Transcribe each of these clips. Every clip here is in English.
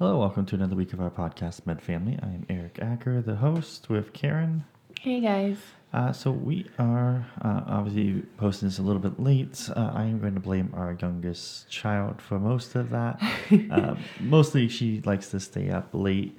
Hello, welcome to another week of our podcast, Med Family. I am Eric Acker, the host, with Karen. Hey guys. Uh, so we are uh, obviously posting this a little bit late. Uh, I am going to blame our youngest child for most of that. uh, mostly, she likes to stay up late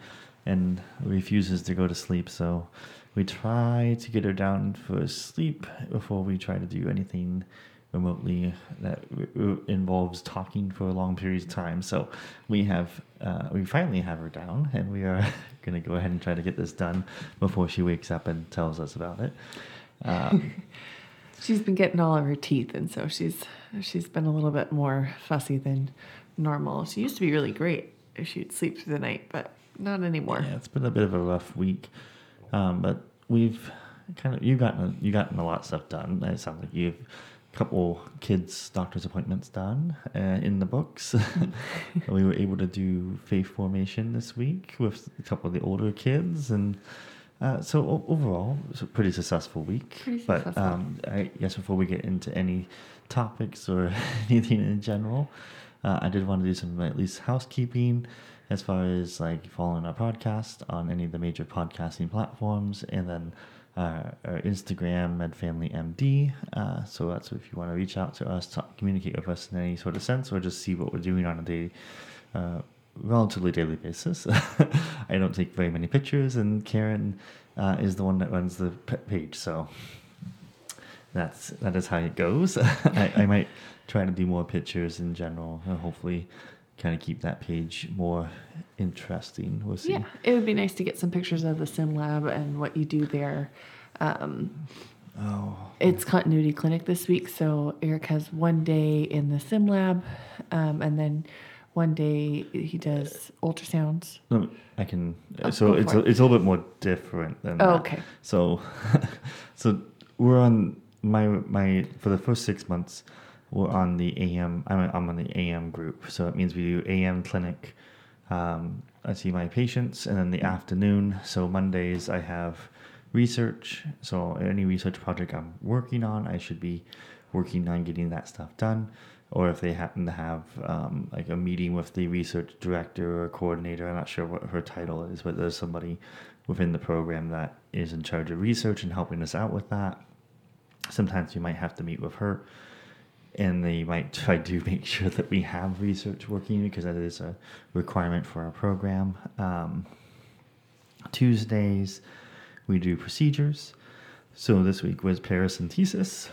and refuses to go to sleep. So we try to get her down for sleep before we try to do anything remotely that r- r- involves talking for a long periods of time. So we have uh, we finally have her down, and we are going to go ahead and try to get this done before she wakes up and tells us about it. Um, She's been getting all of her teeth, and so she's she's been a little bit more fussy than normal. She used to be really great if she'd sleep through the night, but not anymore. Yeah, it's been a bit of a rough week, um, but we've kind of you gotten you gotten a lot of stuff done. It sounds like you've couple kids' doctor's appointments done uh, in the books. we were able to do faith formation this week with a couple of the older kids, and uh, so o- overall, it's a pretty successful week. Pretty but successful. um, I guess before we get into any topics or anything in general, uh, I did want to do some at least housekeeping as far as like following our podcast on any of the major podcasting platforms, and then uh, our Instagram, MedFamilyMD. Uh, so that's if you want to reach out to us, talk, communicate with us in any sort of sense, or just see what we're doing on a day. Uh, relatively daily basis. I don't take very many pictures, and Karen uh, is the one that runs the page. So that's that is how it goes. I, I might try to do more pictures in general, and hopefully, kind of keep that page more interesting. We'll see. Yeah, it would be nice to get some pictures of the sim lab and what you do there. Um, Oh, it's continuity clinic this week, so Eric has one day in the sim lab, um, and then one day he does ultrasounds. no, I can. Oh, so it's a, it. it's a little bit more different than. Oh, that. okay. So, so we're on my my for the first six months. We're on the AM. I'm I'm on the AM group, so it means we do AM clinic. Um, I see my patients, and then the afternoon. So Mondays I have research. So any research project I'm working on, I should be working on getting that stuff done. Or if they happen to have um, like a meeting with the research director or coordinator, I'm not sure what her title is, but there's somebody within the program that is in charge of research and helping us out with that. Sometimes you might have to meet with her and they might try to make sure that we have research working because that is a requirement for our program. Um, Tuesdays, we do procedures. So this week was paracentesis.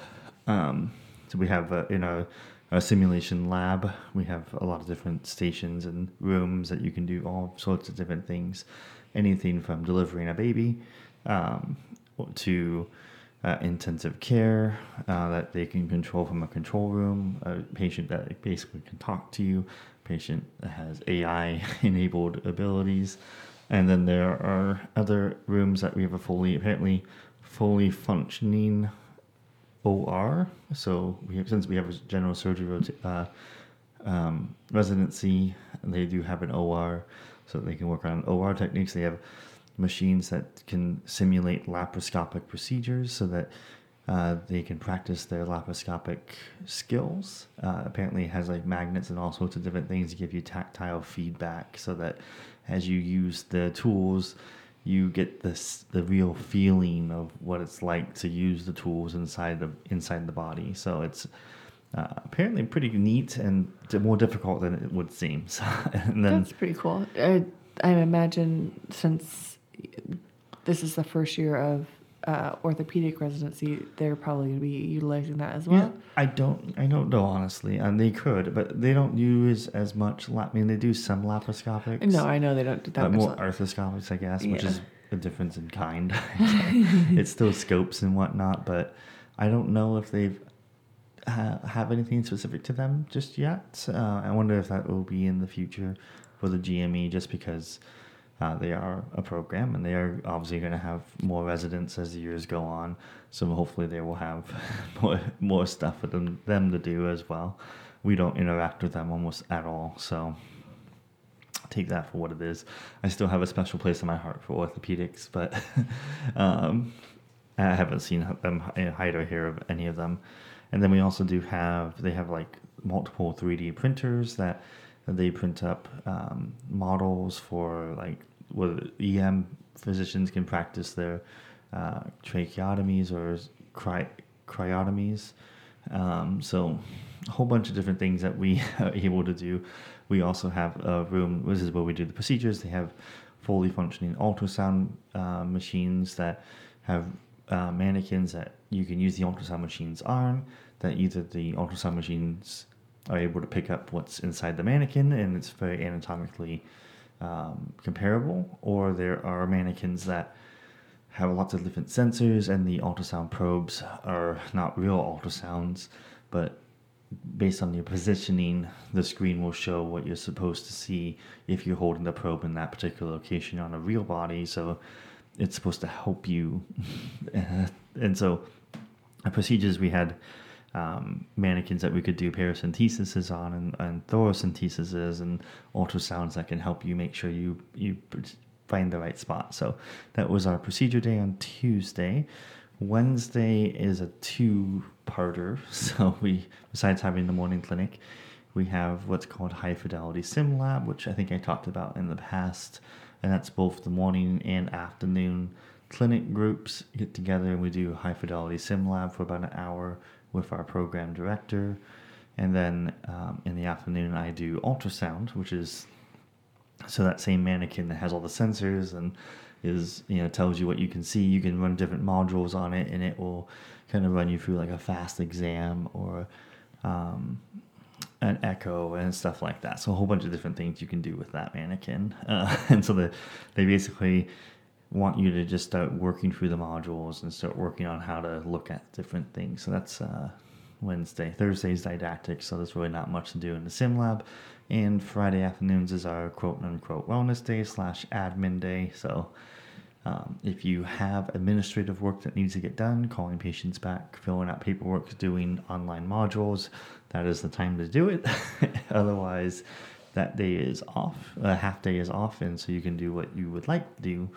Um, so we have uh, in our, our simulation lab, we have a lot of different stations and rooms that you can do all sorts of different things. Anything from delivering a baby um, to uh, intensive care uh, that they can control from a control room, a patient that basically can talk to you, patient that has AI enabled abilities. And then there are other rooms that we have a fully, apparently, fully functioning OR. So we have, since we have a general surgery uh, um, residency, they do have an OR, so they can work on OR techniques. They have machines that can simulate laparoscopic procedures, so that uh, they can practice their laparoscopic skills. Uh, apparently, it has like magnets and all sorts of different things to give you tactile feedback, so that as you use the tools, you get this the real feeling of what it's like to use the tools inside the inside the body. So it's uh, apparently pretty neat and more difficult than it would seem. So, and then That's pretty cool. I, I imagine since this is the first year of uh, orthopedic residency, they're probably going to be utilizing that as Yeah, well. I don't. I don't know honestly, and they could, but they don't use as much. Lap, I mean, they do some laparoscopics. No, I know they don't do that but more arthroscopics, I guess, which is a difference in kind. it's still scopes and whatnot, but I don't know if they've ha- have anything specific to them just yet. Uh, I wonder if that will be in the future for the GME, just because uh, they are a program, and they are obviously going to have more residents as the years go on. So hopefully they will have more more stuff for them them to do as well. We don't interact with them almost at all, so take that for what it is. I still have a special place in my heart for orthopedics, but um, I haven't seen them hide or hear of any of them. And then we also do have they have like multiple 3D printers that they print up um, models for like where EM physicians can practice their uh, tracheotomies or cry- cryotomies. Um, so a whole bunch of different things that we are able to do. We also have a room. This is where we do the procedures. They have fully functioning ultrasound uh, machines that have uh, mannequins that you can use the ultrasound machines on. That either the ultrasound machines are able to pick up what's inside the mannequin and it's very anatomically um, comparable, or there are mannequins that have lots of different sensors and the ultrasound probes are not real ultrasounds, but based on your positioning, the screen will show what you're supposed to see if you're holding the probe in that particular location on a real body. So it's supposed to help you. and so, procedures we had um, mannequins that we could do paracentesis on and, and thoracentesis and ultrasounds that can help you make sure you you find the right spot. So that was our procedure day on Tuesday. Wednesday is a two-parter. So we, besides having the morning clinic, we have what's called High Fidelity Sim Lab, which I think I talked about in the past, and that's both the morning and afternoon clinic groups get together and we do High Fidelity Sim Lab for about an hour with our program director. And then um, in the afternoon, I do ultrasound, which is so that same mannequin that has all the sensors and is you know tells you what you can see. You can run different modules on it, and it will kind of run you through like a fast exam or um, an echo and stuff like that. So a whole bunch of different things you can do with that mannequin. Uh, and so the, they basically want you to just start working through the modules and start working on how to look at different things. So that's uh, Wednesday. Thursday's didactic, so there's really not much to do in the sim lab. And Friday afternoons is our quote unquote wellness day slash admin day. So um, if you have administrative work that needs to get done, calling patients back, filling out paperwork, doing online modules, that is the time to do it. Otherwise, that day is off, a half day is off, and so you can do what you would like to do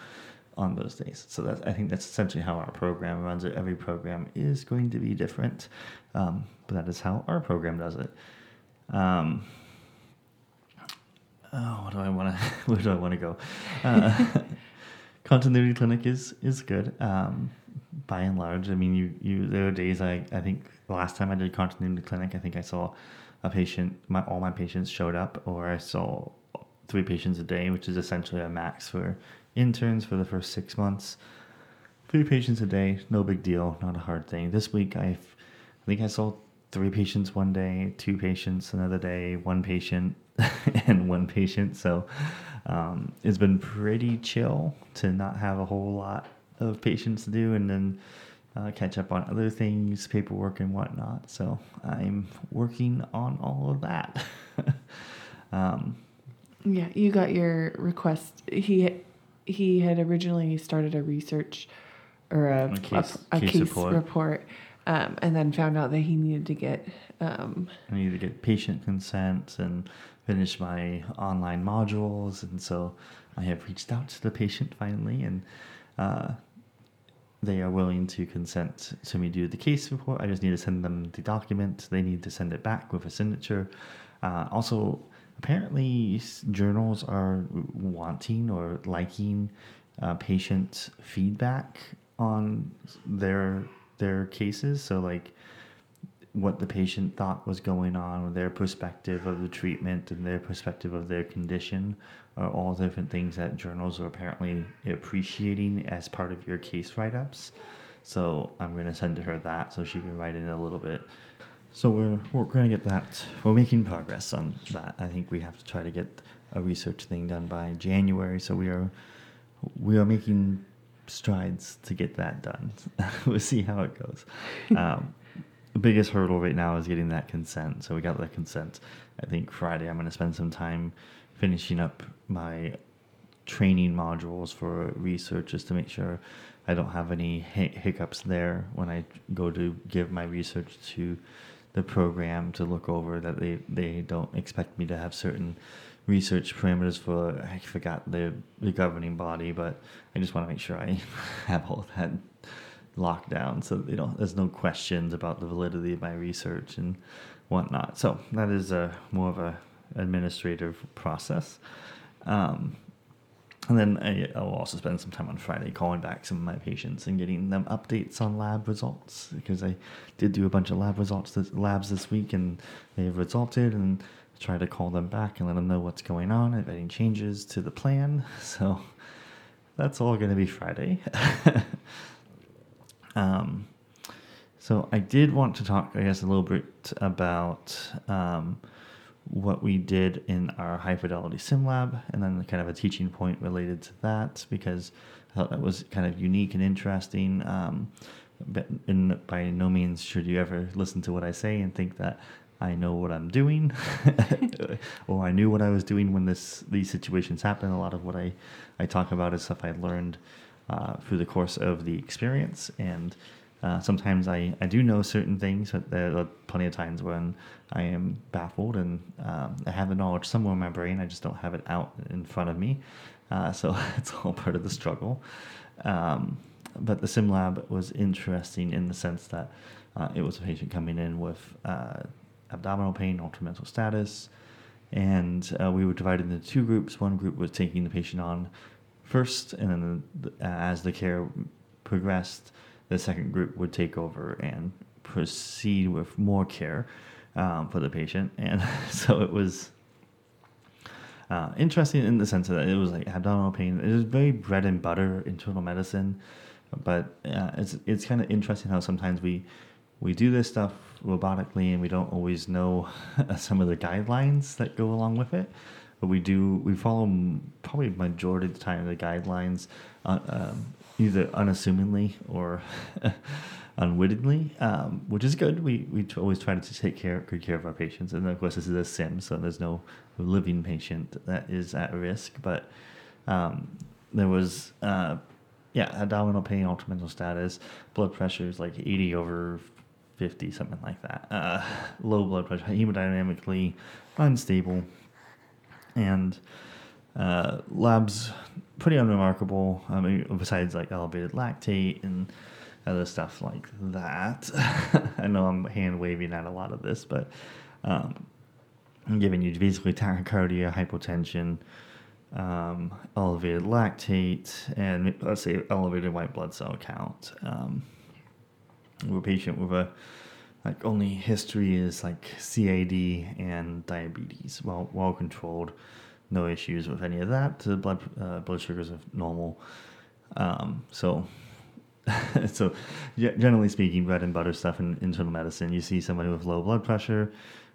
on those days. So that's, I think that's essentially how our program runs it. Every program is going to be different, um, but that is how our program does it. Um, oh, what do I want to? Where do I want to go? Uh, continuity clinic is is good. Um, by and large, I mean, you you there are days I I think the last time I did continuity clinic, I think I saw a patient. My all my patients showed up, or I saw three patients a day, which is essentially a max for interns for the first six months. Three patients a day, no big deal, not a hard thing. This week, i I think I saw three patients one day, two patients another day, one patient, and one patient. So um, it's been pretty chill to not have a whole lot of patients to do and then uh, catch up on other things, paperwork, and whatnot. So I'm working on all of that. um, yeah, you got your request. He he had originally started a research or a, a case, a, a case, case report, report um, and then found out that he needed to get. Um, I needed to get patient consent and finish my online modules, and so I have reached out to the patient finally, and uh, they are willing to consent to me do the case report. I just need to send them the document. They need to send it back with a signature. Uh, also, apparently journals are wanting or liking uh, patient feedback on their their cases. So like what the patient thought was going on their perspective of the treatment and their perspective of their condition are all different things that journals are apparently appreciating as part of your case write-ups. So i'm going to send to her that so she can write in a little bit so we're we're going to get that. We're making progress on that. I think we have to try to get a research thing done by January. So we are we are making strides to get that done. we'll see how it goes. Um, the biggest hurdle right now is getting that consent. So we got that consent. I think Friday I'm going to spend some time finishing up my training modules for researchers to make sure I don't have any hiccups there when I go to give my research to the program to look over that they, they don't expect me to have certain research parameters for I forgot the the governing body, but I just want to make sure I have all that locked down so you know there's no questions about the validity of my research and whatnot. So that is a more of a administrative process. Um, and then I, will also spend some time on Friday calling back some of my patients and getting them updates on lab results because I did do a bunch of lab results this, labs this week and they've resulted and try to call them back and let them know what's going on if any changes to the plan. So that's all going to be Friday. um, so I did want to talk, I guess, a little bit about um, what we did in our high fidelity sim lab and then kind of a teaching point related to that because I thought that was kind of unique and interesting. Um, but in, by no means should you ever listen to what I say and think that I know what I'm doing, or I knew what I was doing when this these situations happen. A lot of what I, I talk about is stuff I learned uh, through the course of the experience, and uh, sometimes I, I do know certain things, but there are plenty of times when I am baffled and um, I have the knowledge somewhere in my brain. I just don't have it out in front of me. Uh, so it's all part of the struggle. Um, but the sim lab was interesting in the sense that uh, it was a patient coming in with uh, abdominal pain, altered mental status, and uh, we were divided into two groups. One group was taking the patient on first, and then the, as the care progressed, the second group would take over and proceed with more care um, for the patient. And so it was uh, interesting in the sense that it was like abdominal pain. It was very bread and butter internal medicine, but uh, it's it's kind of interesting how sometimes we we do this stuff robotically and we don't always know some of the guidelines that go along with it but we do we follow probably majority of the time the guidelines uh, um, either unassumingly or unwittingly, um, which is good. We we always try to take care good care of our patients, and of course this is a sim, so there's no living patient that is at risk. But um, there was uh, yeah abdominal pain, altered mental status, blood pressure is like 80 over 50, something like that. Uh, low blood pressure, hemodynamically unstable, and uh, labs pretty unremarkable. I mean, besides like elevated lactate and other stuff like that. I know I'm hand waving at a lot of this, but um, I'm giving you basically tachycardia, hypotension, um, elevated lactate, and let's say elevated white blood cell count. Um, we're a patient with a like only history is like CAD and diabetes, well well controlled no issues with any of that. The blood uh, blood sugars are normal. Um, so, so generally speaking, bread and butter stuff in internal medicine. You see somebody with low blood pressure.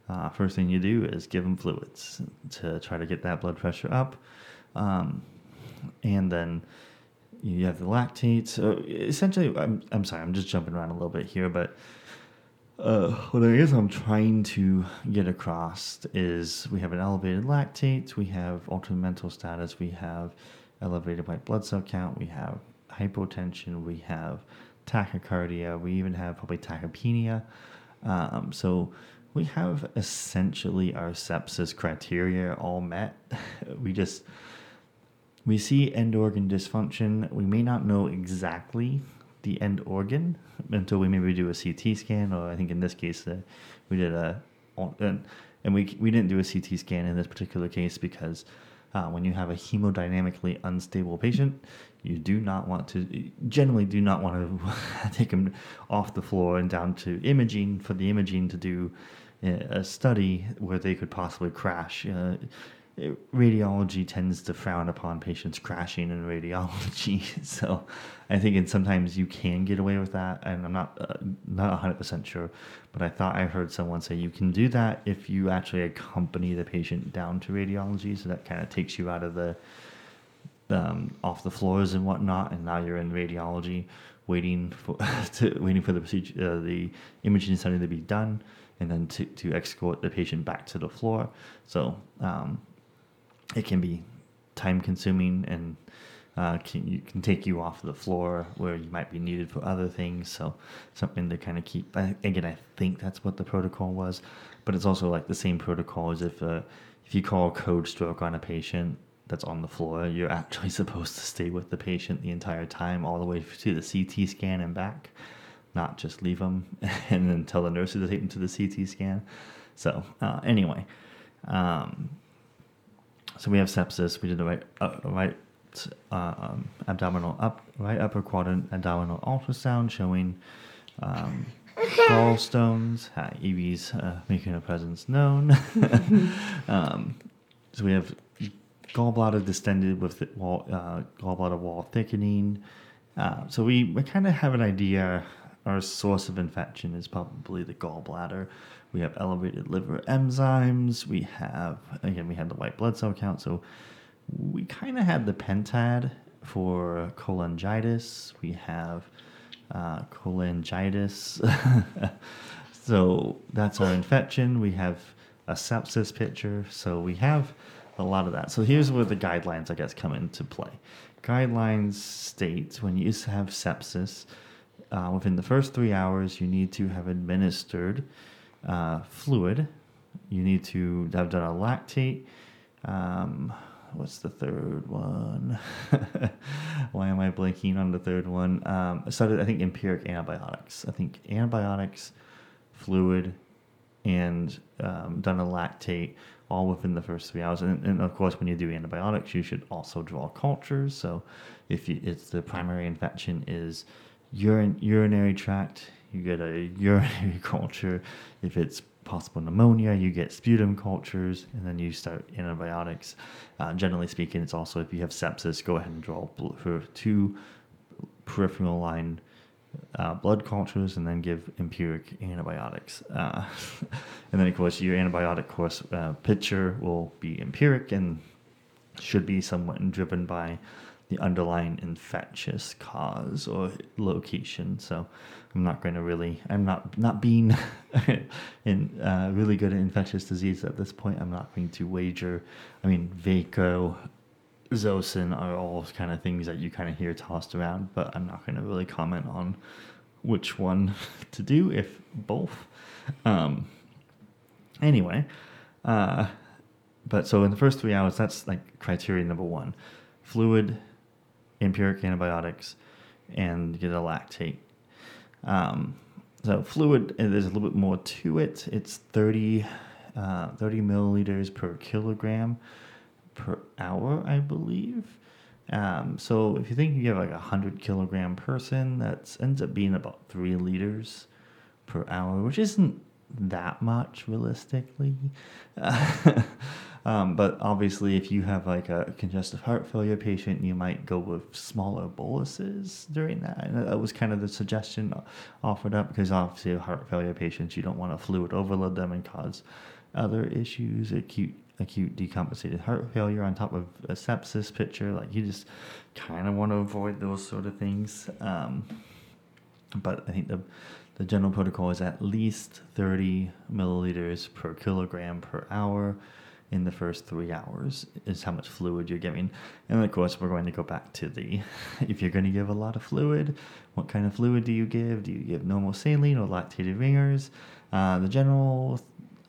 Uh, first thing you do is give them fluids to try to get that blood pressure up, um, and then you have the lactate. So essentially, I'm I'm sorry, I'm just jumping around a little bit here, but uh, what I guess I'm trying to get across is we have an elevated lactate, we have altered mental status, we have elevated white blood cell count, we have hypotension, we have tachycardia, we even have probably tachypnea. Um, so we have essentially our sepsis criteria all met. we just we see end organ dysfunction. We may not know exactly the end organ until we maybe do a CT scan, or I think in this case uh, we did a, and we we didn't do a CT scan in this particular case because uh, when you have a hemodynamically unstable patient, you do not want to generally do not want to take them off the floor and down to imaging for the imaging to do uh, a study where they could possibly crash. Uh, radiology tends to frown upon patients crashing in radiology. So I think and sometimes you can get away with that, and I'm not uh, not 100 percent sure, but I thought I heard someone say you can do that if you actually accompany the patient down to radiology, so that kind of takes you out of the um, off the floors and whatnot, and now you're in radiology, waiting for to, waiting for the procedure, uh, the imaging study to be done, and then to, to escort the patient back to the floor. So um, it can be time consuming and uh, can you can take you off the floor where you might be needed for other things. So something to kind of keep. Again, I think that's what the protocol was, but it's also like the same protocol as if uh, if you call code stroke on a patient that's on the floor, you're actually supposed to stay with the patient the entire time, all the way to the CT scan and back, not just leave them and then tell the nurses to take them to the CT scan. So uh, anyway, um, so we have sepsis. We did the right uh, right uh, um, abdominal up right upper quadrant abdominal ultrasound showing um, gallstones. Evie's uh, making her presence known. um, so we have gallbladder distended with the wall, uh, gallbladder wall thickening. Uh, so we, we kind of have an idea. Our source of infection is probably the gallbladder. We have elevated liver enzymes. We have again we had the white blood cell count. So we kind of had the pentad for cholangitis. We have uh, cholangitis. so that's our infection. We have a sepsis picture. So we have a lot of that. So here's where the guidelines, I guess, come into play. Guidelines state when you have sepsis, uh, within the first three hours, you need to have administered uh, fluid. You need to have done a lactate. Um, what's the third one? Why am I blanking on the third one? Um, I I think, empiric antibiotics. I think antibiotics, fluid, and um, done a lactate all within the first three hours. And, and, of course, when you do antibiotics, you should also draw cultures. So if you, it's the primary infection is urine, urinary tract, you get a urinary culture. If it's possible pneumonia, you get sputum cultures, and then you start antibiotics. Uh, generally speaking, it's also if you have sepsis, go ahead and draw two peripheral line uh, blood cultures and then give empiric antibiotics. Uh, and then, of course, your antibiotic course uh, picture will be empiric and should be somewhat driven by the underlying infectious cause or location. So I'm not going to really, I'm not not being in uh, really good at infectious disease at this point. I'm not going to wager. I mean, Vanco, Zosyn are all kind of things that you kind of hear tossed around, but I'm not going to really comment on which one to do, if both. Um, anyway, uh, but so in the first three hours, that's like criteria number one fluid, empiric antibiotics, and get a lactate. Um, so fluid, there's a little bit more to it. It's 30, uh, 30 milliliters per kilogram per hour, I believe. Um, so if you think you have like a hundred kilogram person, that ends up being about three liters per hour, which isn't that much realistically. um, but obviously, if you have like a congestive heart failure patient, you might go with smaller boluses during that. And that was kind of the suggestion offered up because obviously, heart failure patients, you don't want to fluid overload them and cause other issues, acute acute decompensated heart failure on top of a sepsis picture. Like you just kind of want to avoid those sort of things. Um, but I think the the general protocol is at least 30 milliliters per kilogram per hour in the first three hours is how much fluid you're giving. And of course, we're going to go back to the if you're going to give a lot of fluid, what kind of fluid do you give? Do you give normal saline or lactated ringers? Uh, the general,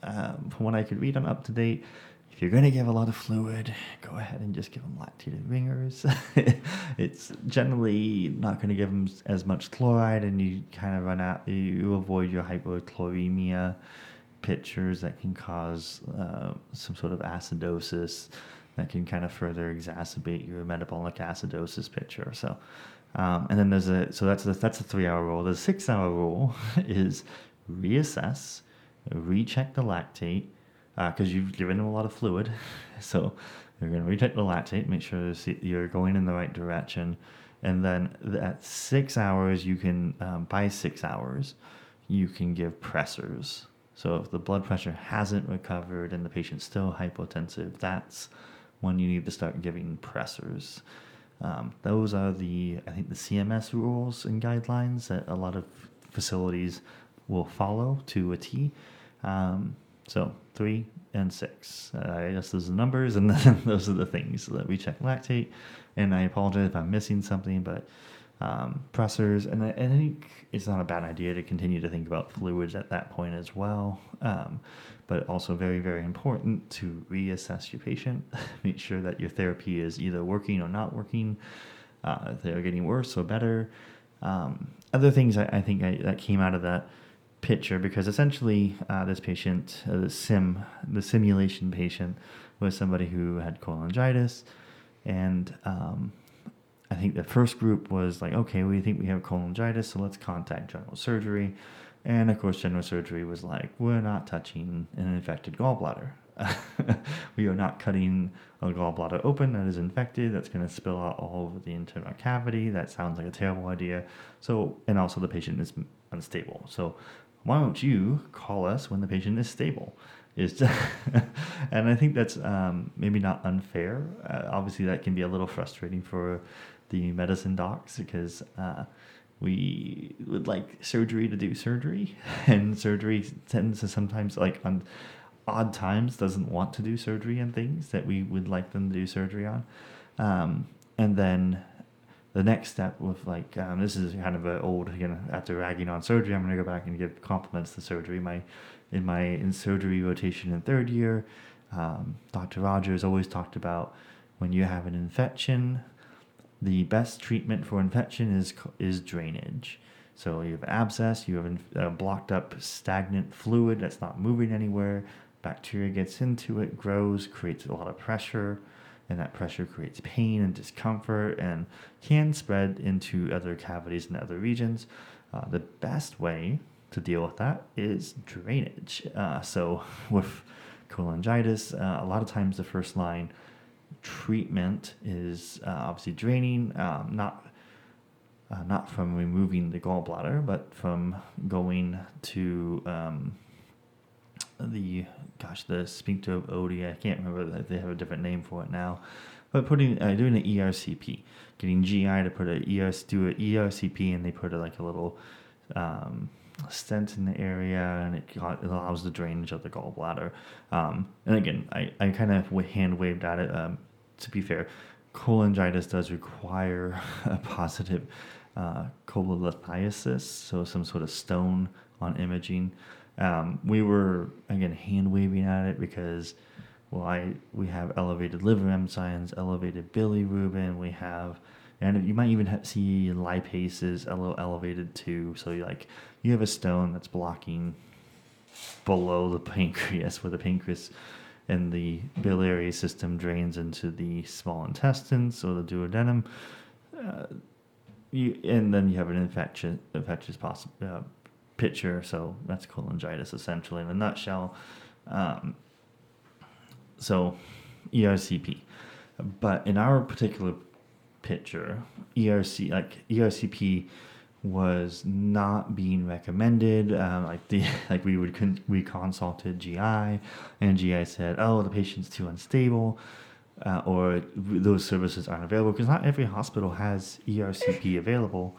uh, from what I could read on UpToDate, if you're going to give a lot of fluid, go ahead and just give them lactated ringers. it's generally not going to give them as much chloride, and you kind of run out, you avoid your hypochloremia pictures that can cause uh, some sort of acidosis that can kind of further exacerbate your metabolic acidosis picture. So, um, and then there's a so that's a, that's a three hour rule. The six hour rule is reassess, recheck the lactate because uh, you've given them a lot of fluid. So you're going to recheck the lactate, make sure you're going in the right direction. And then at six hours, you can, um, by six hours, you can give pressors. So if the blood pressure hasn't recovered and the patient's still hypotensive, that's when you need to start giving pressors. Um, those are the, I think, the CMS rules and guidelines that a lot of facilities will follow to a T. Um, So three and six. Uh, I guess those are the numbers, and then those are the things that we check lactate. And I apologize if I'm missing something, but um, pressors, and I, I, think it's not a bad idea to continue to think about fluids at that point as well. Um, but also very, very important to reassess your patient, make sure that your therapy is either working or not working, uh, if they're getting worse or better. Um, other things I, I think I, that came out of that picture because essentially uh, this patient, uh, the sim, the simulation patient, was somebody who had cholangitis, and um, I think the first group was like, okay, we think we have cholangitis, so let's contact general surgery. And of course, general surgery was like, we're not touching an infected gallbladder. we are not cutting a gallbladder open that is infected. That's going to spill out all over the internal cavity. That sounds like a terrible idea. So, and also the patient is unstable. So, why don't you call us when the patient is stable? Is and I think that's um, maybe not unfair. Uh, obviously, that can be a little frustrating for the medicine docs because uh, we would like surgery to do surgery, and surgery tends to sometimes like on odd times doesn't want to do surgery and things that we would like them to do surgery on. Um, and then the next step with like um, this is kind of an old you know after ragging on surgery i'm going to go back and give compliments to surgery my in my in surgery rotation in third year um, dr rogers always talked about when you have an infection the best treatment for infection is is drainage. So you have abscess, you have a blocked up stagnant fluid that's not moving anywhere. Bacteria gets into it, grows, creates a lot of pressure, and that pressure creates pain and discomfort and can spread into other cavities and other regions. Uh, the best way to deal with that is drainage. Uh, so with cholangitis, uh, a lot of times the first line treatment is uh, obviously draining, um, not uh, not from removing the gallbladder, but from going to um, the gosh the sphincter of Oddi. I can't remember that they have a different name for it now, but putting uh, doing an ERCP, getting GI to put a ERC do an ERCP, and they put a, like a little um, stent in the area and it, it, allows the drainage of the gallbladder. Um, and again, I, I kind of hand waved at it. Um, to be fair, cholangitis does require a positive uh, cholelithiasis, so some sort of stone on imaging. Um, we were again hand waving at it because, well, I we have elevated liver enzymes, elevated bilirubin, we have, and you might even see lipases a little elevated too. So like you have a stone that's blocking below the pancreas, where the pancreas and the biliary system drains into the small intestines or the duodenum. Uh, you, and then you have an infectious, infectious poss- uh, picture. So that's cholangitis essentially in a nutshell. Um, so ERCP. But in our particular picture, ERC like ERCP was not being recommended. Um, like the like we would con- we consulted GI, and GI said, "Oh, the patient's too unstable." Uh, or those services aren't available because not every hospital has ERCP available,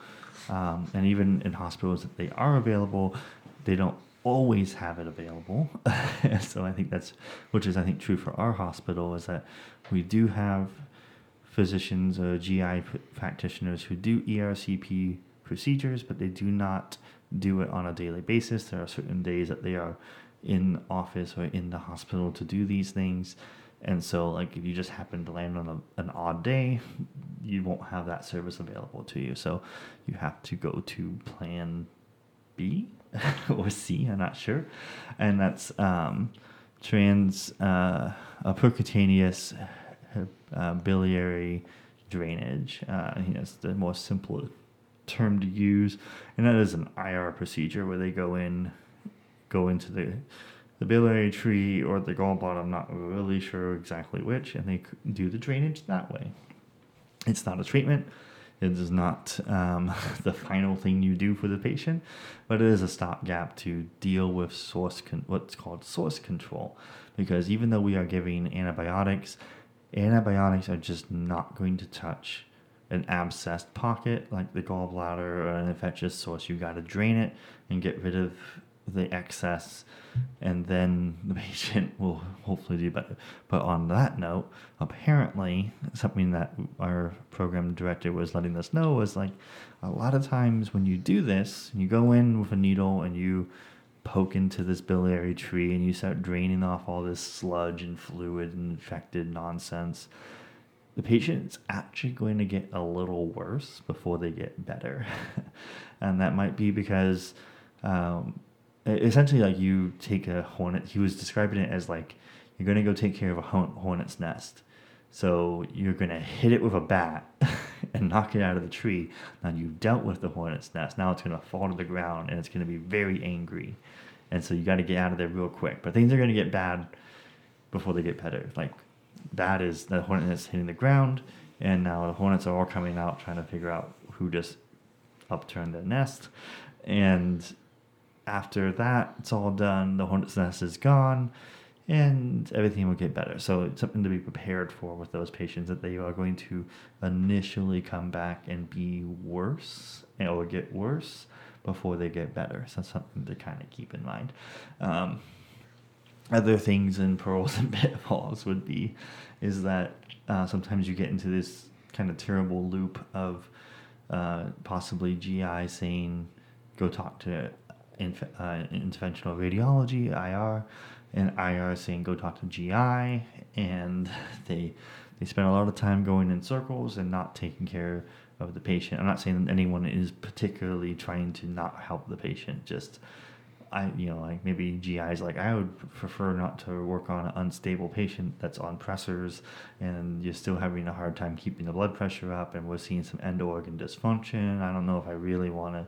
um, and even in hospitals that they are available, they don't always have it available. so I think that's, which is I think true for our hospital, is that we do have physicians or GI practitioners who do ERCP procedures, but they do not do it on a daily basis. There are certain days that they are in office or in the hospital to do these things. And so, like, if you just happen to land on a, an odd day, you won't have that service available to you. So, you have to go to plan B or C, I'm not sure. And that's um, trans uh, percutaneous uh, biliary drainage. Uh, I think that's the most simple term to use, and that is an IR procedure where they go in, go into the the biliary tree or the gallbladder. I'm not really sure exactly which, and they do the drainage that way. It's not a treatment. It is not um, the final thing you do for the patient, but it is a stopgap to deal with source con- what's called source control. Because even though we are giving antibiotics, antibiotics are just not going to touch an abscessed pocket like the gallbladder or an infectious source, you got to drain it and get rid of the excess, and then the patient will hopefully do better. But on that note, apparently, something that our program director was letting us know was like a lot of times when you do this, you go in with a needle and you poke into this biliary tree and you start draining off all this sludge and fluid and infected nonsense the patient's actually going to get a little worse before they get better. and that might be because um, essentially, like you take a hornet, he was describing it as like you're going to go take care of a hornet's nest. So you're going to hit it with a bat and knock it out of the tree. Now you've dealt with the hornet's nest. Now it's going to fall to the ground and it's going to be very angry. And so you got to get out of there real quick. But things are going to get bad before they get better. Like that is the hornet that's hitting the ground, and now the hornets are all coming out trying to figure out who just upturned the nest. And after that, it's all done. The hornet's nest is gone, and everything will get better. So it's something to be prepared for with those patients that they are going to initially come back and be worse or get worse before they get better. So something to kind of keep in mind. Um, other things in pearls and pitfalls would be is that uh, sometimes you get into this kind of terrible loop of uh, possibly GI saying go talk to inf- uh, interventional radiology IR and IR saying go talk to GI and they they spend a lot of time going in circles and not taking care of the patient. I'm not saying that anyone is particularly trying to not help the patient, just I, you know, like maybe GIs, like I would prefer not to work on an unstable patient that's on pressors and you're still having a hard time keeping the blood pressure up and we're seeing some end organ dysfunction. I don't know if I really want to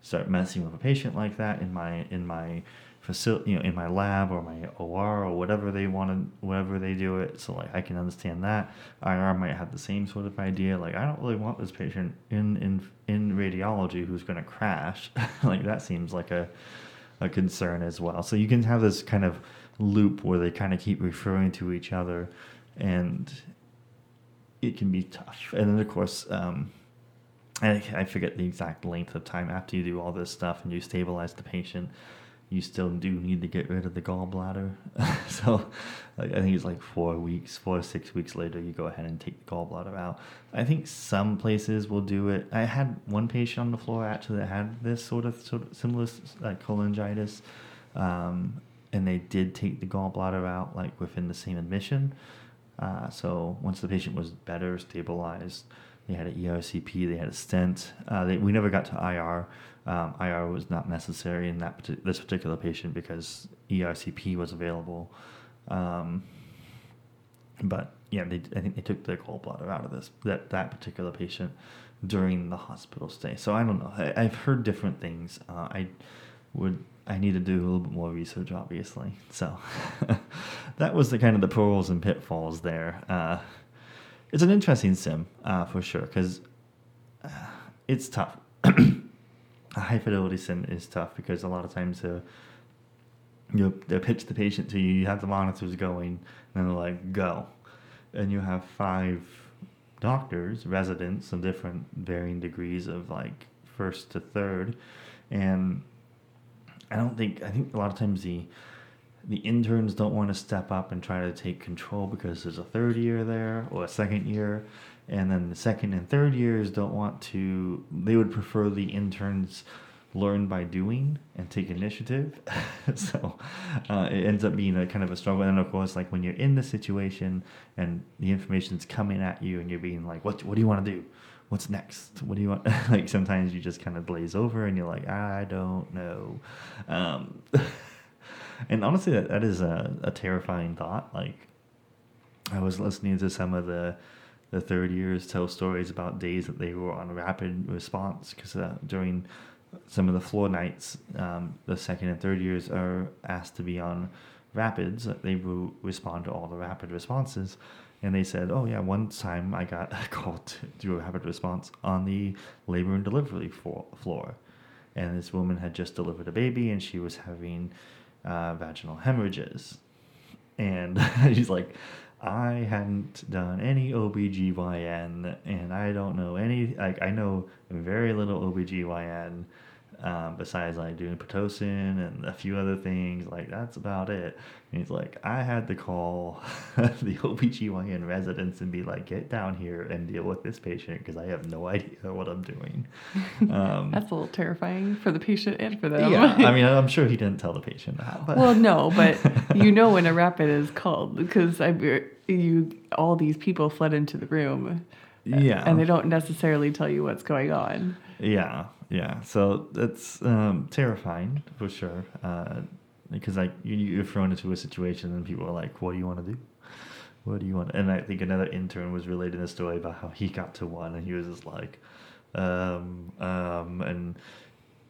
start messing with a patient like that in my, in my facility, you know, in my lab or my OR or whatever they want to, whatever they do it. So like I can understand that. IR might have the same sort of idea. Like I don't really want this patient in, in, in radiology who's going to crash. like that seems like a, a concern as well. So you can have this kind of loop where they kind of keep referring to each other, and it can be tough. And then of course, um, I, I forget the exact length of time after you do all this stuff and you stabilize the patient you still do need to get rid of the gallbladder. so like, I think it's like four weeks, four to six weeks later, you go ahead and take the gallbladder out. I think some places will do it. I had one patient on the floor actually that had this sort of, sort of similar like cholangitis. Um, and they did take the gallbladder out like within the same admission. Uh, so once the patient was better, stabilized, they had an ERCP, they had a stent. Uh, they, we never got to IR. Um, IR was not necessary in that this particular patient because ERCP was available. Um, but yeah, they, I think they took the gallbladder out of this that that particular patient during the hospital stay. So I don't know. I, have heard different things. Uh, I would I need to do a little bit more research, obviously. So that was the kind of the pearls and pitfalls there. Uh, it's an interesting sim uh, for sure because uh, it's tough. a high fidelity sim is tough because a lot of times uh, you they pitch the patient to you, you have the monitors going, and they're like go, and you have five doctors, residents of different varying degrees of like first to third, and I don't think I think a lot of times the the interns don't want to step up and try to take control because there's a third year there or a second year and then the second and third years don't want to they would prefer the interns learn by doing and take initiative. So uh, it ends up being a kind of a struggle. And of course like when you're in the situation and the information's coming at you and you're being like what, what do you want to do? What's next? What do you want? Like sometimes you just kind of blaze over and you're like i don't know. Um, and honestly, that, that is a, a terrifying thought. Like, I was listening to some of the the third years tell stories about days that they were on rapid response because uh, during some of the floor nights, um, the second and third years are asked to be on rapids. They will respond to all the rapid responses. And they said, oh, yeah, one time I got called to do a rapid response on the labor and delivery floor. And this woman had just delivered a baby and she was having uh, vaginal hemorrhages. And she's like, I hadn't done any OBGYN and I don't know any, like, I know very little OBGYN. Um, besides like doing pitocin and a few other things. Like that's about it. And he's like, I had to call the OBGYN residents and be like, get down here and deal with this patient because I have no idea what I'm doing. Um, that's a little terrifying for the patient and for them. Yeah, I mean, I'm sure he didn't tell the patient that. But. Well, no, but you know when a rapid is called because I you all these people fled into the room. Yeah, and they don't necessarily tell you what's going on. Yeah, yeah. So it's um, terrifying for sure. Uh, because like you, you're thrown into a situation and people are like, "What do you want to do? What do you want?" And I think another intern was relating a story about how he got to one and he was just like, um, um, and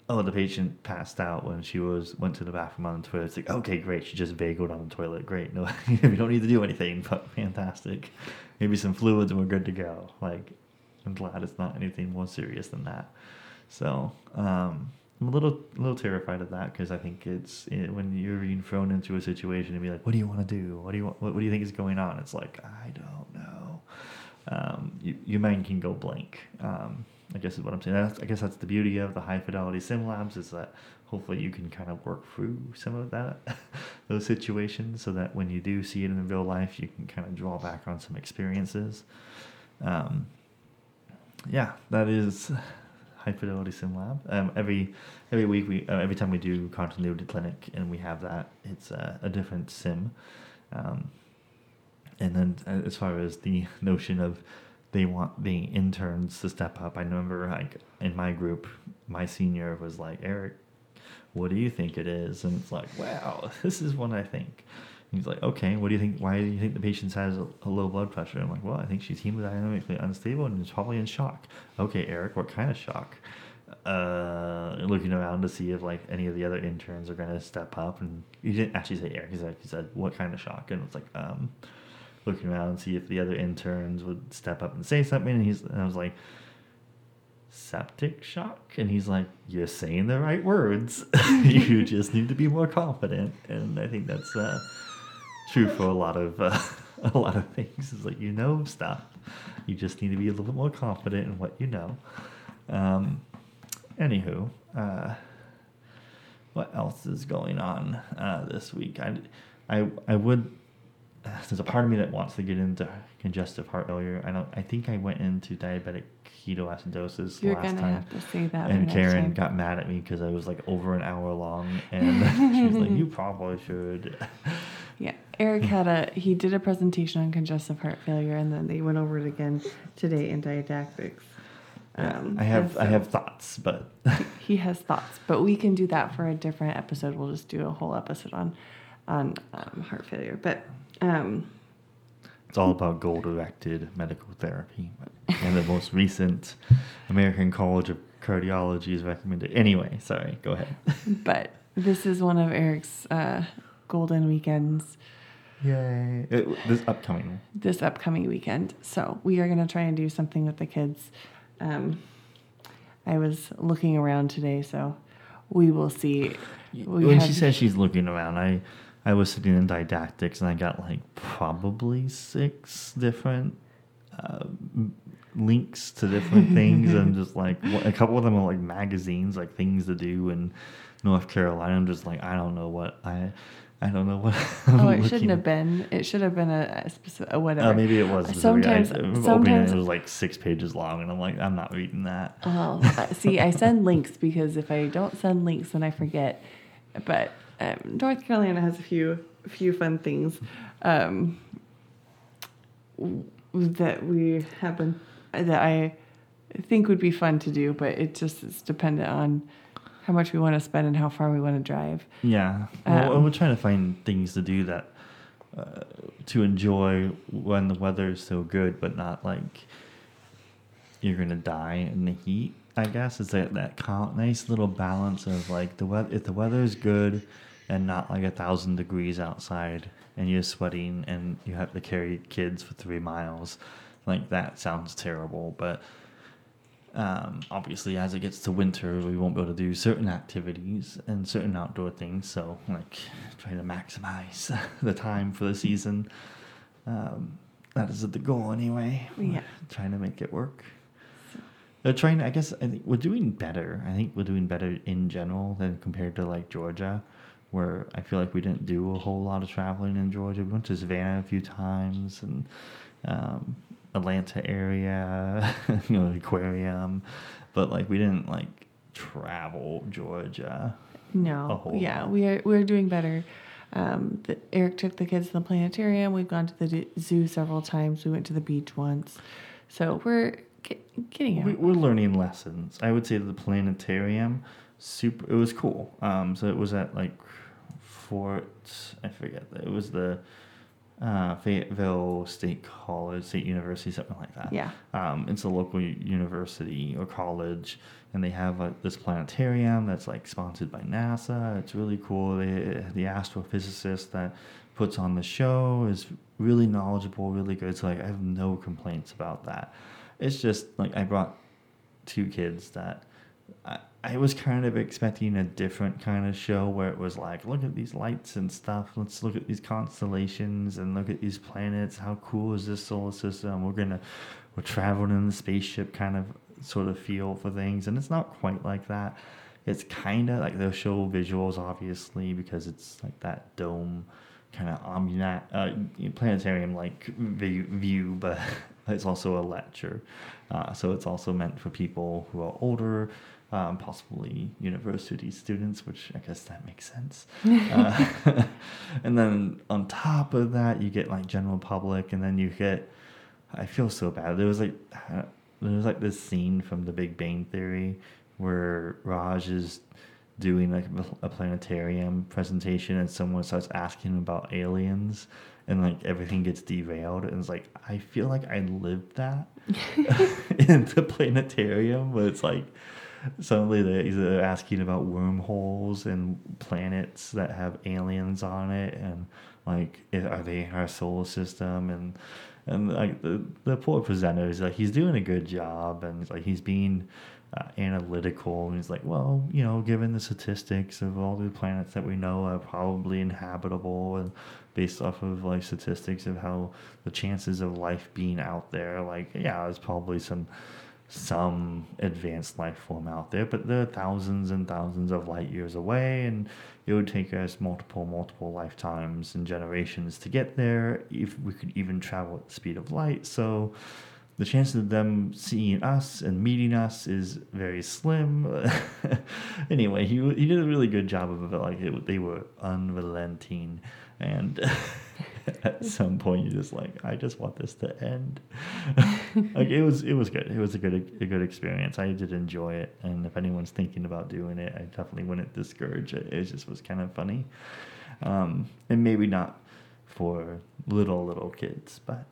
oh, the patient passed out when she was went to the bathroom on the toilet. It's like, okay, great, she just vagaled on the toilet. Great, no, we don't need to do anything, but fantastic. Maybe some fluids and we're good to go. Like, I'm glad it's not anything more serious than that. So, um, I'm a little, a little terrified of that because I think it's it, when you're being thrown into a situation and be like, "What do you want to do? What do you want? What, what do you think is going on?" It's like I don't know. Um, you, your mind can go blank. Um, I guess is what I'm saying. That's, I guess that's the beauty of the high fidelity sim labs is that hopefully you can kind of work through some of that those situations so that when you do see it in real life, you can kind of draw back on some experiences. Um, yeah, that is sim lab. Um, every every week we uh, every time we do continuity clinic and we have that, it's uh, a different sim. Um, and then uh, as far as the notion of they want the interns to step up, I remember like in my group, my senior was like, Eric, what do you think it is? And it's like, wow, this is what I think. He's like, okay, what do you think? Why do you think the patient has a, a, low blood pressure? I'm like, well, I think she's hemodynamically unstable and is probably in shock. Okay, Eric, what kind of shock? Uh, looking around to see if like any of the other interns are gonna step up, and he didn't actually say Eric. He said, he said what kind of shock, and it's like um, looking around and see if the other interns would step up and say something. And he's, and I was like, septic shock, and he's like, you're saying the right words. you just need to be more confident, and I think that's uh true for a lot of uh, a lot of things. Is like you know stuff. You just need to be a little bit more confident in what you know. Um, anywho, uh, what else is going on uh, this week? I, I, I would. There's a part of me that wants to get into congestive heart failure. I don't. I think I went into diabetic ketoacidosis You're last time. have to say that. And Karen got mad at me because I was like over an hour long, and she was like, "You probably should." Eric had a he did a presentation on congestive heart failure, and then they went over it again today in didactics. Um, I have so I have thoughts, but he has thoughts, but we can do that for a different episode. We'll just do a whole episode on on um, heart failure, but. Um, it's all about goal directed medical therapy. And the most recent American College of Cardiology is recommended. Anyway, sorry, go ahead. but this is one of Eric's uh, golden weekends. Yay. It, this upcoming. This upcoming weekend. So we are going to try and do something with the kids. Um, I was looking around today, so we will see. We when she says she's looking around, I I was sitting in didactics and I got like probably six different uh, links to different things and just like a couple of them are like magazines, like things to do in North Carolina. I'm just like I don't know what I I don't know what. Shouldn't have been. It should have been a, a specific a whatever. Uh, maybe it was. Sometimes, I, sometimes it, was like six pages long, and I'm like, I'm not reading that. Well, see, I send links because if I don't send links, then I forget. But um, North Carolina has a few few fun things um, that we happen that I think would be fun to do, but it just is dependent on how much we want to spend and how far we want to drive. Yeah, well, um, we're trying to find things to do that uh, to enjoy when the weather is so good, but not like you're gonna die in the heat. I guess is that that nice little balance of like the weather. If the weather is good and not like a thousand degrees outside, and you're sweating and you have to carry kids for three miles, like that sounds terrible. But um, obviously, as it gets to winter, we won't be able to do certain activities and certain outdoor things. So, like, trying to maximize the time for the season. Um, that is the goal, anyway. Yeah. Trying to make it work. they're trying. I guess I think we're doing better. I think we're doing better in general than compared to like Georgia, where I feel like we didn't do a whole lot of traveling in Georgia. We went to Savannah a few times and um, Atlanta area, you know, aquarium, but like we didn't like travel Georgia. No, yeah, lot. we are we're doing better. Um, the, Eric took the kids to the planetarium. We've gone to the zoo several times. We went to the beach once, so we're get, getting out. We, are learning lessons. I would say the planetarium, super. It was cool. Um, so it was at like Fort. I forget. It was the uh, Fayetteville State College, State University, something like that. Yeah. Um, it's a local university or college, and they have like this planetarium that's like sponsored by NASA. It's really cool. They, the astrophysicist that puts on the show is really knowledgeable, really good. So like, I have no complaints about that. It's just like I brought two kids that I, I was kind of expecting a different kind of show where it was like, look at these lights and stuff. Let's look at these constellations and look at these planets. How cool is this solar system? We're gonna we're traveling in the spaceship kind of sort of feel for things, and it's not quite like that. It's kind of like they'll show visuals, obviously, because it's like that dome kind of omnat uh, planetarium like view, but it's also a lecture. Uh, so it's also meant for people who are older um, possibly university students, which I guess that makes sense. uh, and then on top of that, you get like general public, and then you get. I feel so bad. There was like uh, there was like this scene from The Big Bang Theory where Raj is doing like a planetarium presentation, and someone starts asking him about aliens. And like everything gets derailed, and it's like I feel like I lived that in the planetarium, but it's like suddenly they're asking about wormholes and planets that have aliens on it and like are they in our solar system? And and like the, the poor presenter is like he's doing a good job and like he's being uh, analytical and he's like well you know given the statistics of all the planets that we know are probably inhabitable and based off of like statistics of how the chances of life being out there like yeah there's probably some some advanced life form out there, but they're thousands and thousands of light years away, and it would take us multiple, multiple lifetimes and generations to get there if we could even travel at the speed of light. So the chances of them seeing us and meeting us is very slim. anyway, he he did a really good job of it. Like it, they were unrelenting, and at some point you're just like, I just want this to end. like it was, it was good. It was a good, a good experience. I did enjoy it, and if anyone's thinking about doing it, I definitely wouldn't discourage it. It just was kind of funny, um, and maybe not for little little kids, but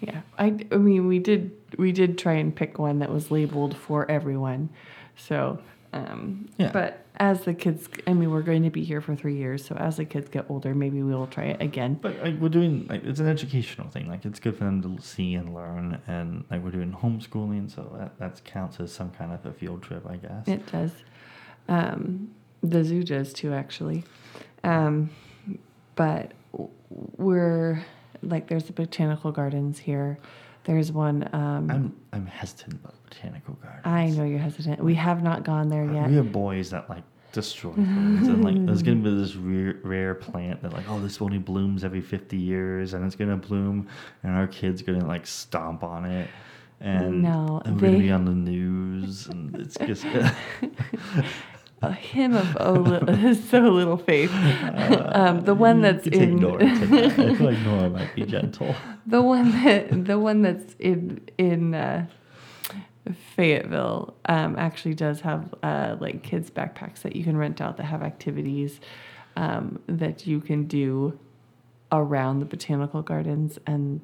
yeah, I, I mean, we did we did try and pick one that was labeled for everyone, so um, yeah. But as the kids, I mean, we're going to be here for three years, so as the kids get older, maybe we will try it again. But like, we're doing like it's an educational thing. Like it's good for them to see and learn, and like we're doing homeschooling, so that that counts as some kind of a field trip, I guess. It does. Um, the zoo does too, actually. Um, but we're like there's the botanical gardens here. There's one. Um, I'm I'm hesitant about botanical gardens. I know you're hesitant. We have not gone there yet. We have boys that like destroy things, and like there's gonna be this rare, rare plant that like oh this only blooms every 50 years, and it's gonna bloom, and our kids gonna like stomp on it. And, no, and we're they... gonna be on the news, and it's just a hymn of oh, li- so little faith. Uh, um, the one that's in. Nora I feel like Nora might be gentle. The one that the one that's in in uh, Fayetteville um, actually does have uh, like kids backpacks that you can rent out that have activities um, that you can do around the botanical gardens and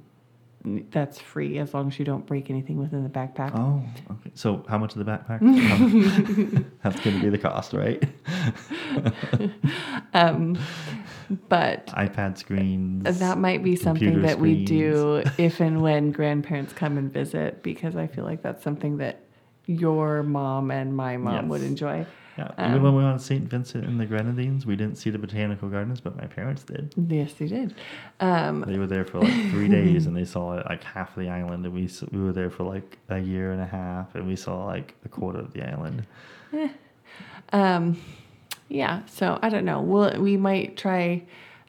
that's free as long as you don't break anything within the backpack. Oh, okay. So how much of the backpack? that's going to be the cost, right? um, but iPad screens. That might be something that screens. we do if and when grandparents come and visit, because I feel like that's something that your mom and my mom yes. would enjoy. Yeah, um, even when we went to St. Vincent and the Grenadines, we didn't see the botanical gardens, but my parents did. Yes, they did. Um, they were there for like three days, and they saw like half the island, and we we were there for like a year and a half, and we saw like a quarter of the island. Eh. Um, yeah. So I don't know. We'll we might try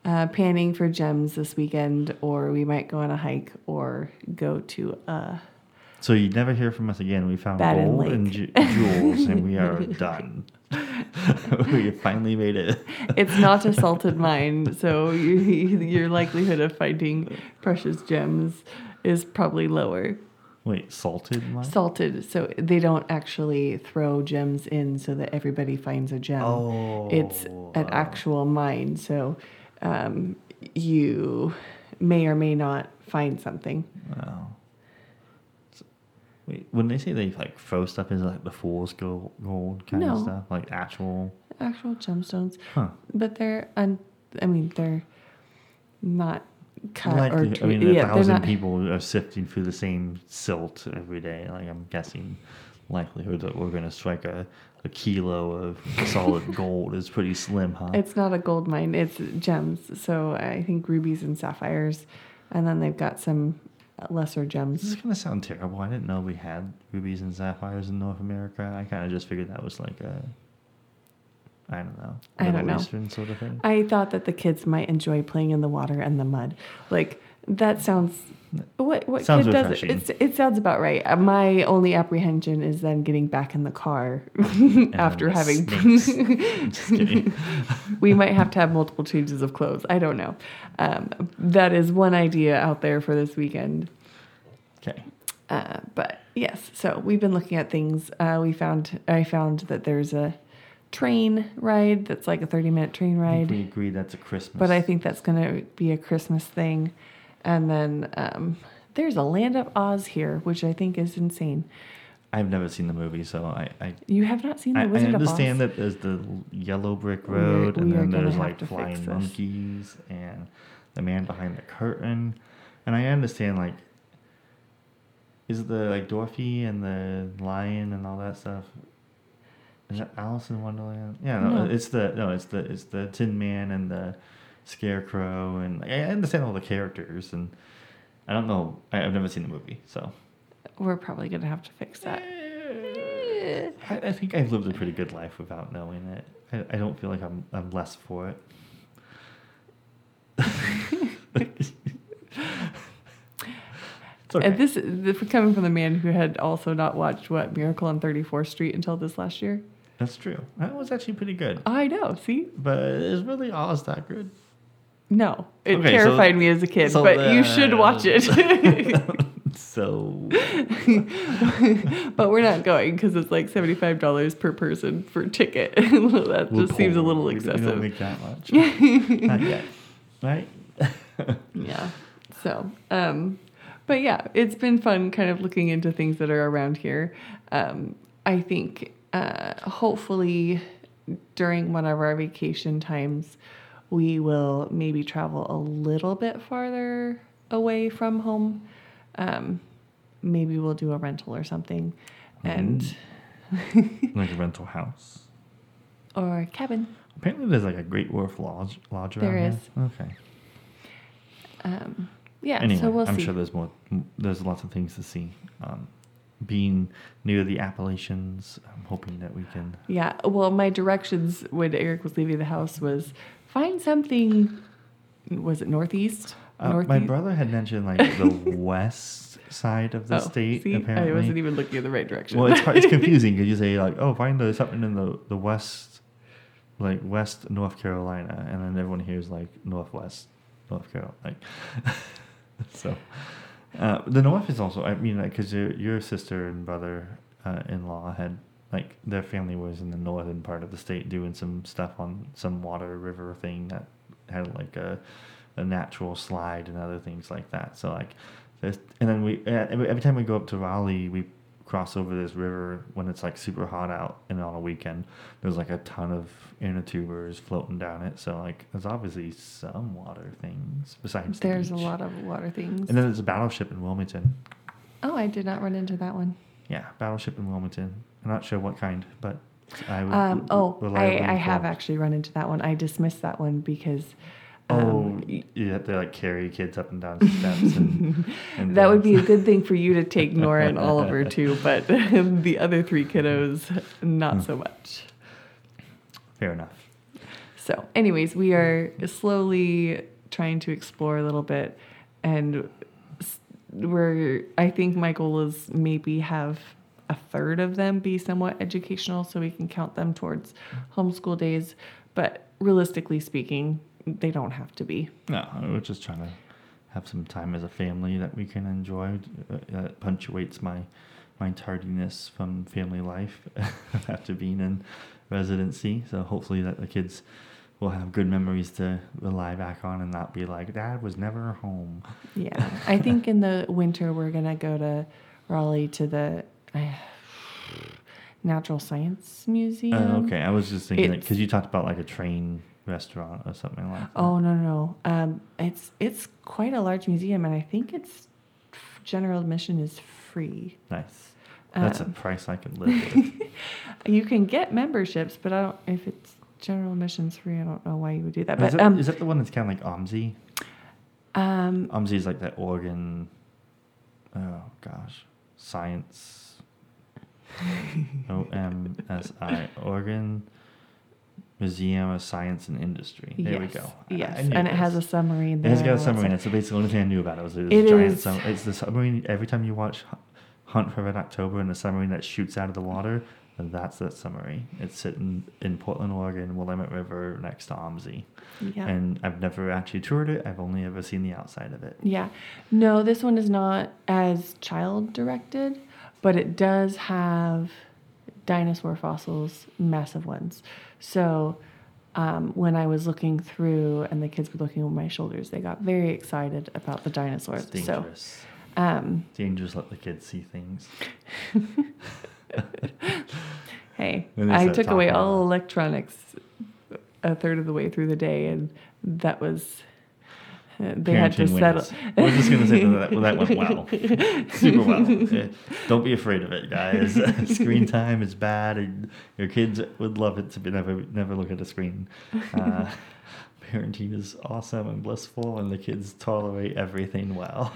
uh, panning for gems this weekend, or we might go on a hike, or go to a so you never hear from us again. We found gold and ju- jewels, and we are done. we finally made it. it's not a salted mine, so you, your likelihood of finding precious gems is probably lower. Wait, salted mine? Salted, so they don't actually throw gems in so that everybody finds a gem. Oh, it's an actual mine, so um, you may or may not find something. Wow. Wait, when they say they like throw stuff into like the fool's gold, gold kind no. of stuff, like actual actual gemstones, huh. but they're un- I mean they're not cut like, or I mean, a yeah, thousand not... people are sifting through the same silt every day. Like I'm guessing, likelihood that we're going to strike a, a kilo of solid gold is pretty slim, huh? It's not a gold mine; it's gems. So I think rubies and sapphires, and then they've got some lesser gems. This is gonna sound terrible. I didn't know we had rubies and sapphires in North America. I kind of just figured that was like a, I don't know, I don't know, Eastern sort of thing. I thought that the kids might enjoy playing in the water and the mud. Like that sounds. What what sounds kid does it? it sounds about right. Uh, my only apprehension is then getting back in the car after having. we might have to have multiple changes of clothes. I don't know. Um, that is one idea out there for this weekend. Okay. Uh, but yes, so we've been looking at things. Uh, we found I found that there's a train ride that's like a 30 minute train ride. we agree that's a Christmas. But I think that's going to be a Christmas thing. And then um, there's a Land of Oz here, which I think is insane. I've never seen the movie, so I. I you have not seen the I, Wizard I understand that there's the yellow brick road, we and then there's like flying monkeys and the man behind the curtain, and I understand like. Is it the like Dorothy and the lion and all that stuff? Is that Alice in Wonderland? Yeah, no, no. it's the no, it's the it's the Tin Man and the Scarecrow, and I understand all the characters, and I don't know. I, have never seen the movie, so we're probably gonna have to fix that. I, I, think I've lived a pretty good life without knowing it. I, I don't feel like I'm I'm less for it. okay. And this, this coming from the man who had also not watched what Miracle on 34th Street until this last year. That's true. That was actually pretty good. I know. See, but is really Oz that good? No, it okay, terrified so, me as a kid, so but the, you should watch it. so, but we're not going because it's like seventy five dollars per person for ticket. that we're just poor. seems a little excessive. We don't make that much. not yet, right? yeah. So, um, but yeah, it's been fun kind of looking into things that are around here. Um, I think uh, hopefully during one of our vacation times we will maybe travel a little bit farther away from home. Um, maybe we'll do a rental or something, and like a rental house or a cabin. Apparently, there's like a Great Wolf lodge lodge There is. Here. Okay. Um, yeah. Anyway, so we'll I'm see. sure there's more. There's lots of things to see. Um, being near the Appalachians, I'm hoping that we can. Yeah. Well, my directions when Eric was leaving the house was find something. Was it northeast? Uh, northeast? My brother had mentioned like the west side of the oh, state. See? Apparently, I wasn't even looking in the right direction. Well, it's it's confusing because you say like, oh, find the, something in the the west, like West North Carolina, and then everyone hears like Northwest North Carolina. Like, so, uh, the North is also. I mean, because like, your your sister and brother uh, in law had like their family was in the northern part of the state doing some stuff on some water river thing that had like a a natural slide and other things like that. So like, this, and then we every time we go up to Raleigh, we cross over this river when it's like super hot out and on a weekend. There's like a ton of inner tubers floating down it. So like, there's obviously some water things besides. There's the a lot of water things. And then there's a battleship in Wilmington. Oh, I did not run into that one. Yeah, battleship in Wilmington. I'm not sure what kind, but I um, oh, I, I have actually run into that one. I dismissed that one because. Oh, um, you have like carry kids up and down steps. And, and that would be a good thing for you to take Nora and Oliver too, but the other three kiddos, not hmm. so much. Fair enough. So, anyways, we are slowly trying to explore a little bit, and we're. I think my goal is maybe have a third of them be somewhat educational, so we can count them towards homeschool days. But realistically speaking, they don't have to be. No, we're just trying to have some time as a family that we can enjoy. Uh, that punctuates my my tardiness from family life after being in residency. So hopefully that the kids will have good memories to rely back on and not be like, Dad was never home. Yeah. I think in the winter we're going to go to Raleigh to the uh, Natural Science Museum. Uh, okay. I was just thinking because you talked about like a train restaurant or something like that. Oh, no, no. Um, it's, it's quite a large museum and I think it's general admission is free. Nice. That's um, a price I can live with. you can get memberships, but I don't if it's general admissions free. I don't know why you would do that. But is, that, um, is that the one that's kind of like OMSI? Um, OMSI is like that Oregon. Oh gosh, science. O M S I Oregon Museum of Science and Industry. There yes, we go. Yes, and it has a submarine. There. It has got a submarine. It's basically the only thing I knew about it was it was it a giant. Sub- it's the submarine. Every time you watch Hunt for Red October and the submarine that shoots out of the water, and that's that submarine. It's sitting in Portland, Oregon, Willamette River next to OMSI. Yeah. And I've never actually toured it. I've only ever seen the outside of it. Yeah. No, this one is not as child directed, but it does have dinosaur fossils, massive ones. So um, when I was looking through and the kids were looking over my shoulders, they got very excited about the dinosaurs. It's dangerous. So um, dangerous. Let the kids see things. hey, I took away all electronics a third of the way through the day, and that was. They had to settle. We're just going to say that, well, that went well. Super well. Don't be afraid of it, guys. screen time is bad, and your kids would love it to be never, never look at a screen. Uh, parenting is awesome and blissful, and the kids tolerate everything well.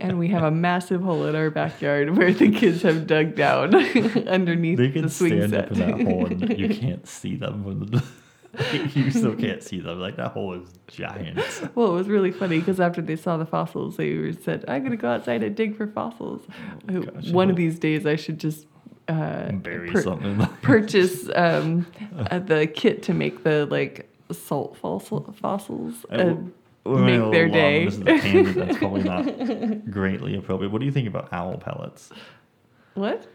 and we have a massive hole in our backyard where the kids have dug down underneath they can the swing stand set. up in that hole and you can't see them from the you still can't see them. Like that hole is giant. Well, it was really funny because after they saw the fossils, they said, "I'm gonna go outside and dig for fossils." Oh, gosh, One of these days, I should just uh, bury per- something. purchase um, uh, the kit to make the like salt fossil fossils. And make their day. This is a tangent that's probably not greatly appropriate. What do you think about owl pellets? What?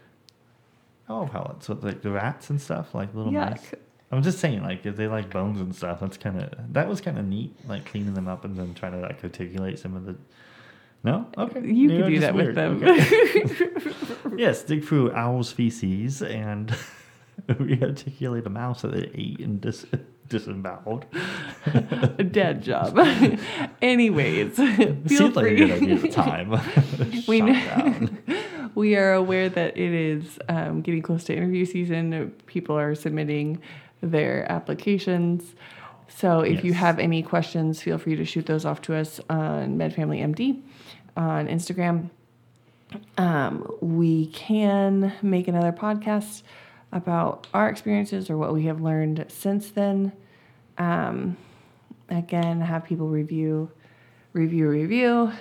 Owl pellets with like the rats and stuff, like little Yuck. mice. I'm just saying, like if they like bones and stuff, that's kind of that was kind of neat, like cleaning them up and then trying to like articulate some of the. No, okay, you can do that weird. with them. Okay. yes, dig through owl's feces and we articulate a mouse that they ate and dis- disemboweled. a dead job. Anyways, feel Seemed free. like a good idea at the time. we know, we are aware that it is um, getting close to interview season. People are submitting their applications. So if yes. you have any questions, feel free to shoot those off to us on MedFamilyMD on Instagram. Um, we can make another podcast about our experiences or what we have learned since then. Um, again, have people review, review, review,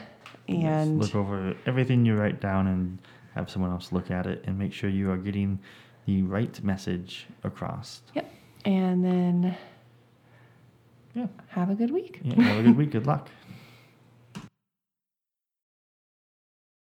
and yes, look over everything you write down and have someone else look at it and make sure you are getting the right message across. Yep. And then yeah, have a good week. Yeah, have a good week. Good luck.